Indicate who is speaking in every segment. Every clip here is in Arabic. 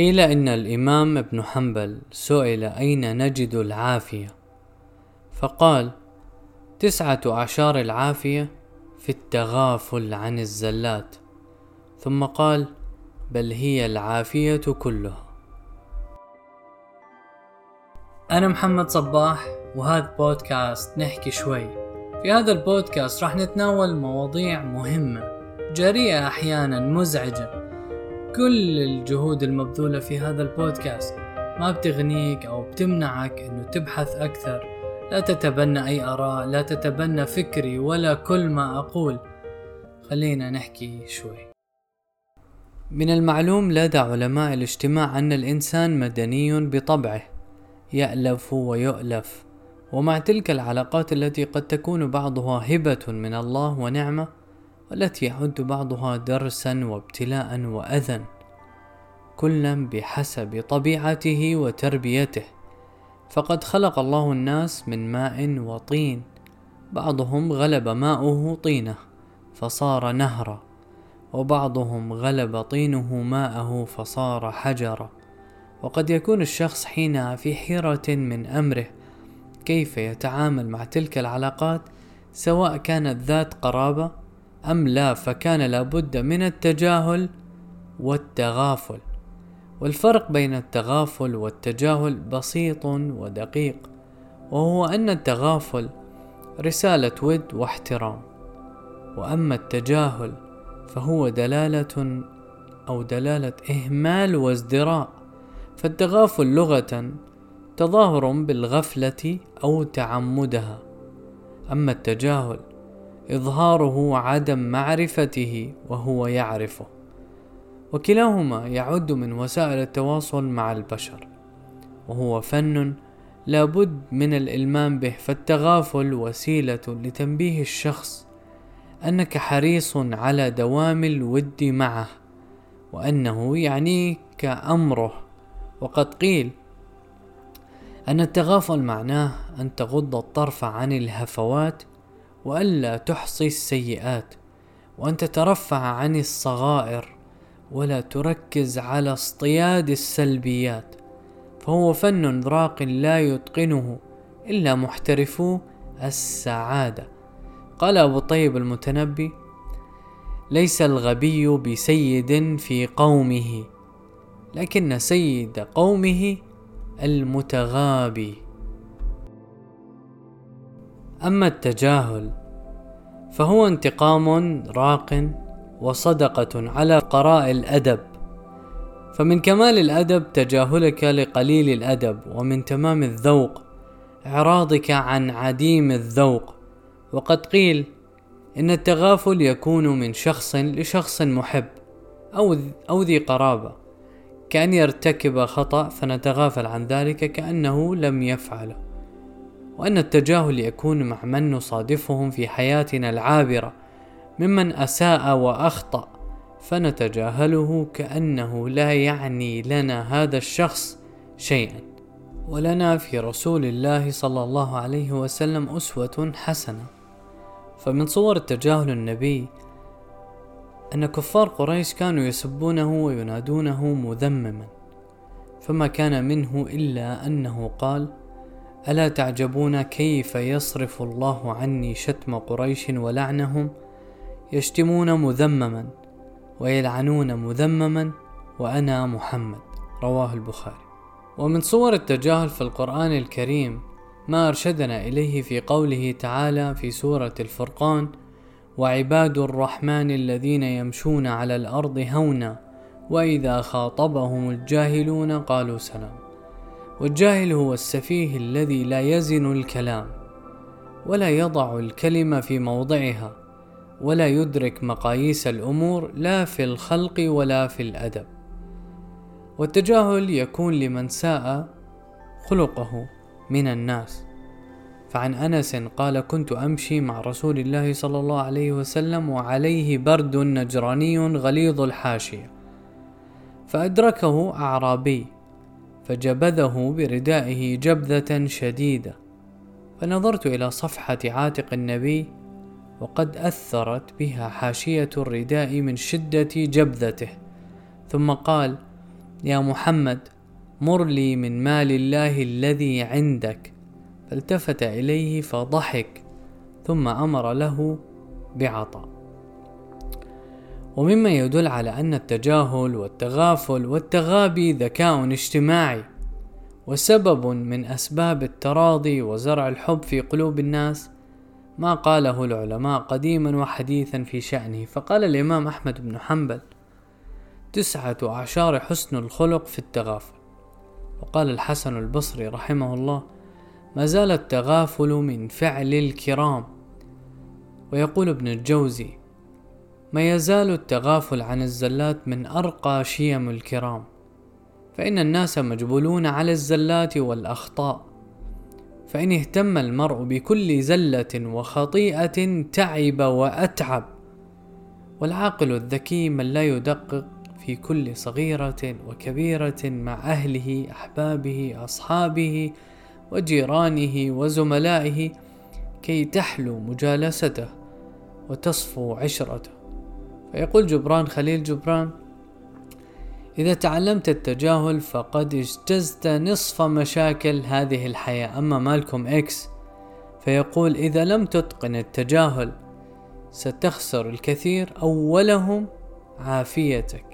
Speaker 1: قيل إن الإمام ابن حنبل سئل أين نجد العافية. فقال تسعة أعشار العافية في التغافل عن الزلات. ثم قال بل هي العافية كلها. أنا محمد صباح وهذا بودكاست نحكي شوي. في هذا البودكاست راح نتناول مواضيع مهمة جريئة أحيانا مزعجة. كل الجهود المبذولة في هذا البودكاست. ما بتغنيك أو بتمنعك أنه تبحث أكثر. لا تتبنى أي آراء لا تتبنى فكري ولا كل ما أقول. خلينا نحكي شوي. من المعلوم لدى علماء الاجتماع أن الإنسان مدني بطبعه. يألف ويؤلف. ومع تلك العلاقات التي قد تكون بعضها هبة من الله ونعمة والتي يعد بعضها درسا وابتلاء وأذى كلا بحسب طبيعته وتربيته. فقد خلق الله الناس من ماء وطين بعضهم غلب ماؤه طينه فصار نهرا وبعضهم غلب طينه ماءه فصار حجرا. وقد يكون الشخص حينها في حيرة من أمره كيف يتعامل مع تلك العلاقات سواء كانت ذات قرابة أم لا فكان لابد من التجاهل والتغافل. والفرق بين التغافل والتجاهل بسيط ودقيق وهو أن التغافل رسالة ود واحترام وأما التجاهل فهو دلالة أو دلالة إهمال وازدراء. فالتغافل لغة تظاهر بالغفلة أو تعمدها. أما التجاهل إظهاره عدم معرفته وهو يعرفه. وكلاهما يعد من وسائل التواصل مع البشر. وهو فن لابد من الإلمام به فالتغافل وسيلة لتنبيه الشخص أنك حريص على دوام الود معه وأنه يعنيك أمره. وقد قيل أن التغافل معناه أن تغض الطرف عن الهفوات وألا تحصي السيئات وأن تترفع عن الصغائر ولا تركز على اصطياد السلبيات فهو فن راق لا يتقنه إلا محترفو السعادة. قال أبو طيب المتنبي ليس الغبي بسيد في قومه لكن سيد قومه المتغابي. أما التجاهل فهو انتقام راق وصدقة على قراء الأدب. فمن كمال الأدب تجاهلك لقليل الأدب ومن تمام الذوق إعراضك عن عديم الذوق. وقد قيل إن التغافل يكون من شخص لشخص محب أو ذي قرابة. كأن يرتكب خطأ فنتغافل عن ذلك كأنه لم يفعله. وأن التجاهل يكون مع من نصادفهم في حياتنا العابرة ممن أساء وأخطأ فنتجاهله كأنه لا يعني لنا هذا الشخص شيئا. ولنا في رسول الله صلى الله عليه وسلم أسوة حسنة. فمن صور التجاهل النبي أن كفار قريش كانوا يسبونه وينادونه مذمما فما كان منه إلا أنه قال ألا تعجبون كيف يصرف الله عني شتم قريش ولعنهم؟ يشتمون مذمما ويلعنون مذمما وأنا محمد. رواه البخاري. ومن صور التجاهل في القرآن الكريم ما أرشدنا إليه في قوله تعالى في سورة الفرقان وعباد الرحمن الذين يمشون على الأرض هونا وإذا خاطبهم الجاهلون قالوا سلام. والجاهل هو السفيه الذي لا يزن الكلام ولا يضع الكلمة في موضعها ولا يدرك مقاييس الأمور لا في الخلق ولا في الأدب. والتجاهل يكون لمن ساء خلقه من الناس. فعن أنس قال كنت أمشي مع رسول الله صلى الله عليه وسلم وعليه برد نجراني غليظ الحاشية فأدركه أعرابي فجبذه بردائه جبذة شديدة فنظرت إلى صفحة عاتق النبي وقد أثرت بها حاشية الرداء من شدة جبذته ثم قال يا محمد مر لي من مال الله الذي عندك. فالتفت إليه فضحك ثم أمر له بعطاء. ومما يدل على أن التجاهل والتغافل والتغابي ذكاء اجتماعي وسبب من أسباب التراضي وزرع الحب في قلوب الناس ما قاله العلماء قديما وحديثا في شأنه. فقال الإمام أحمد بن حنبل تسعة أعشار حسن الخلق في التغافل وقال الحسن البصري رحمه الله ما زال التغافل من فعل الكرام ويقول ابن الجوزي ما يزال التغافل عن الزلات من أرقى شيم الكرام. فإن الناس مجبولون على الزلات والأخطاء. فإن اهتم المرء بكل زلة وخطيئة تعب وأتعب. والعاقل الذكي من لا يدقق في كل صغيرة وكبيرة مع أهله أحبابه أصحابه وجيرانه وزملائه كي تحلو مجالسته وتصفو عشرته. فيقول جبران خليل جبران إذا تعلمت التجاهل فقد اجتزت نصف مشاكل هذه الحياة أما مالكم إكس فيقول إذا لم تتقن التجاهل ستخسر الكثير أولهم عافيتك.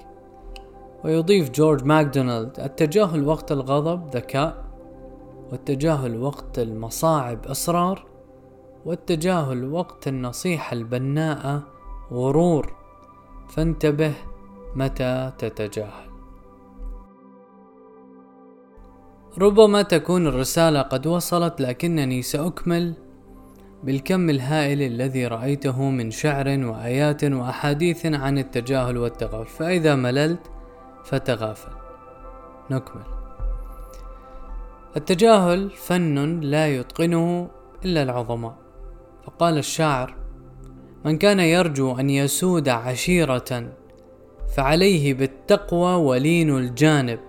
Speaker 1: ويضيف جورج ماكدونالد التجاهل وقت الغضب ذكاء والتجاهل وقت المصاعب إصرار والتجاهل وقت النصيحة البناءة غرور. فانتبه متى تتجاهل. ربما تكون الرسالة قد وصلت لكنني سأكمل بالكم الهائل الذي رأيته من شعر وآيات وأحاديث عن التجاهل والتغافل. فإذا مللت فتغافل. نكمل. التجاهل فن لا يتقنه إلا العظماء. فقال الشاعر من كان يرجو أن يسود عشيرة فعليه بالتقوى ولين الجانب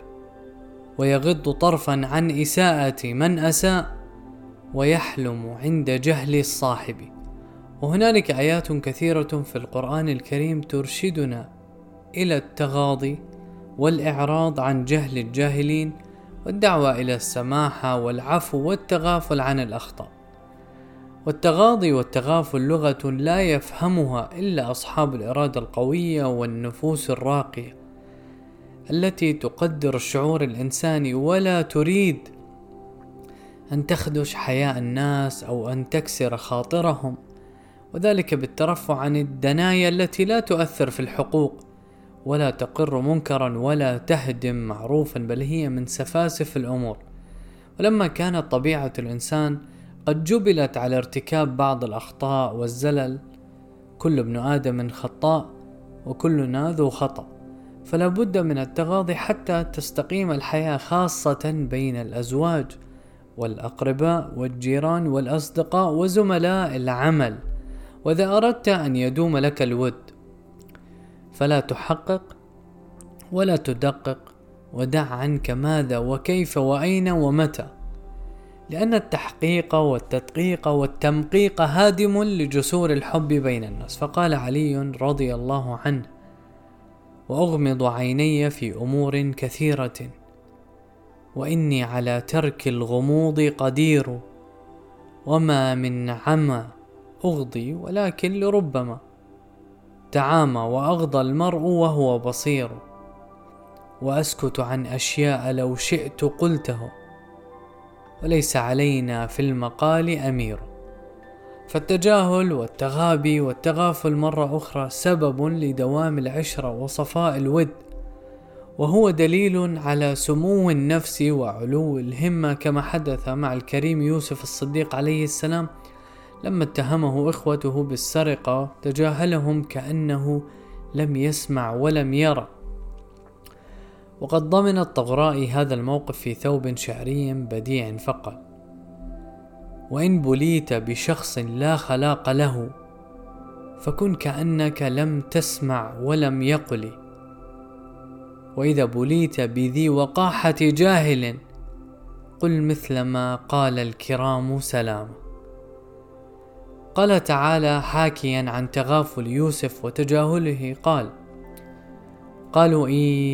Speaker 1: ويغض طرفا عن إساءة من أساء ويحلم عند جهل الصاحب. وهنالك آيات كثيرة في القرآن الكريم ترشدنا إلى التغاضي والإعراض عن جهل الجاهلين والدعوة إلى السماحة والعفو والتغافل عن الأخطاء. والتغاضي والتغافل لغة لا يفهمها إلا أصحاب الإرادة القوية والنفوس الراقية التي تقدر الشعور الإنساني ولا تريد أن تخدش حياء الناس أو أن تكسر خاطرهم وذلك بالترفع عن الدنايا التي لا تؤثر في الحقوق ولا تقر منكرا ولا تهدم معروفا بل هي من سفاسف الأمور. ولما كانت طبيعة الإنسان قد جبلت على ارتكاب بعض الأخطاء والزلل. كل ابن آدم خطاء وكلنا ذو خطأ. فلا بد من التغاضي حتى تستقيم الحياة خاصة بين الأزواج والأقرباء والجيران والأصدقاء وزملاء العمل. وإذا أردت أن يدوم لك الود فلا تحقق ولا تدقق ودع عنك ماذا وكيف وأين ومتى. لأن التحقيق والتدقيق والتمقيق هادم لجسور الحب بين الناس. فقال علي رضي الله عنه وأغمض عيني في أمور كثيرة وإني على ترك الغموض قدير وما من عمى أغضي ولكن لربما تعامى وأغضى المرء وهو بصير. وأسكت عن أشياء لو شئت قلته. وليس علينا في المقال أمير. فالتجاهل والتغابي والتغافل مرة أخرى سبب لدوام العشرة وصفاء الود وهو دليل على سمو النفس وعلو الهمة كما حدث مع الكريم يوسف الصديق عليه السلام لما اتهمه إخوته بالسرقة تجاهلهم كأنه لم يسمع ولم يرى. وقد ضمن الطغرائي هذا الموقف في ثوب شعري بديع فقال وإن بليت بشخص لا خلاق له فكن كأنك لم تسمع ولم يقل. وإذا بليت بذي وقاحة جاهل قل مثل ما قال الكرام سلام. قال تعالى حاكيا عن تغافل يوسف وتجاهله قال قالوا إن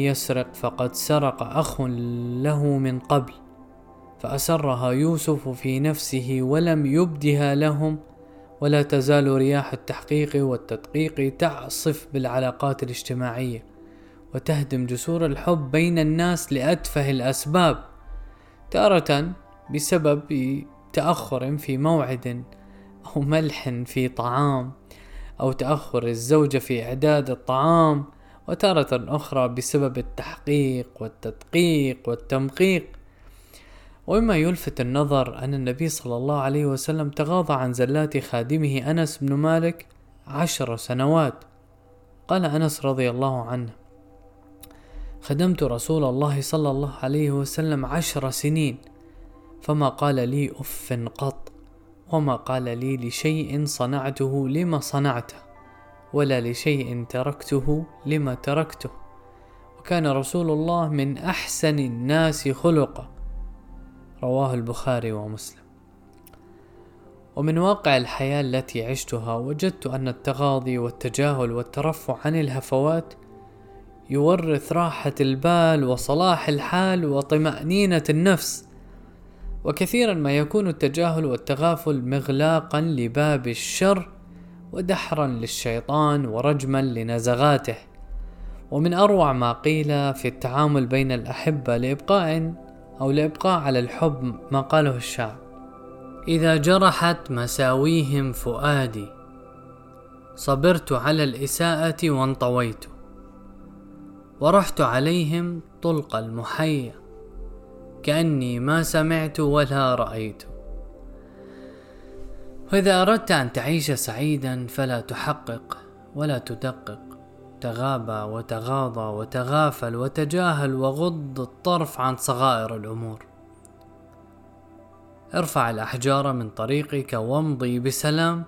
Speaker 1: يسرق فقد سرق أخ له من قبل فأسرها يوسف في نفسه ولم يبدها لهم ولا تزال رياح التحقيق والتدقيق تعصف بالعلاقات الاجتماعية وتهدم جسور الحب بين الناس لأتفه الأسباب تارة بسبب تأخر في موعد أو ملح في طعام أو تأخر الزوجة في إعداد الطعام وتارة أخرى بسبب التحقيق والتدقيق والتمقيق. ومما يلفت النظر أن النبي صلى الله عليه وسلم تغاضى عن زلات خادمه أنس بن مالك عشر سنوات. قال أنس رضي الله عنه خدمت رسول الله صلى الله عليه وسلم عشر سنين فما قال لي أف قط وما قال لي لشيء صنعته لما صنعته. ولا لشيء تركته لما تركته. وكان رسول الله من أحسن الناس خلقا. رواه البخاري ومسلم. ومن واقع الحياة التي عشتها وجدت أن التغاضي والتجاهل والترفع عن الهفوات يورث راحة البال وصلاح الحال وطمأنينة النفس. وكثيرا ما يكون التجاهل والتغافل مغلاقا لباب الشر ودحرا للشيطان ورجما لنزغاته. ومن أروع ما قيل في التعامل بين الأحبة لإبقاء أو لإبقاء على الحب ما قاله الشعب إذا جرحت مساويهم فؤادي صبرت على الإساءة وانطويت ورحت عليهم طلق المحيا كأني ما سمعت ولا رأيت وإذا أردت أن تعيش سعيدا فلا تحقق ولا تدقق. تغابى وتغاضى وتغافل وتجاهل وغض الطرف عن صغائر الأمور. ارفع الأحجار من طريقك وامضي بسلام.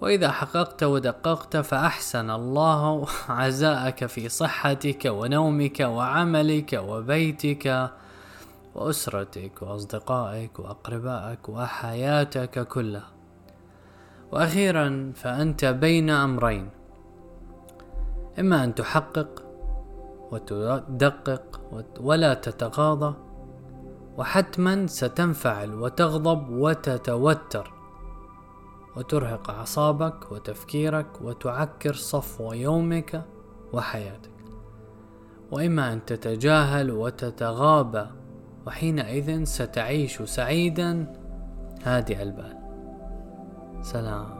Speaker 1: وإذا حققت ودققت فأحسن الله عزاءك في صحتك ونومك وعملك وبيتك. وأسرتك وأصدقائك وأقربائك وحياتك كلها. وأخيرا فأنت بين أمرين. إما أن تحقق وتدقق ولا تتغاضى. وحتما ستنفعل وتغضب وتتوتر. وترهق أعصابك وتفكيرك وتعكر صفو يومك وحياتك. وإما أن تتجاهل وتتغابى وحينئذ ستعيش سعيدا. هادئ البال. سلام.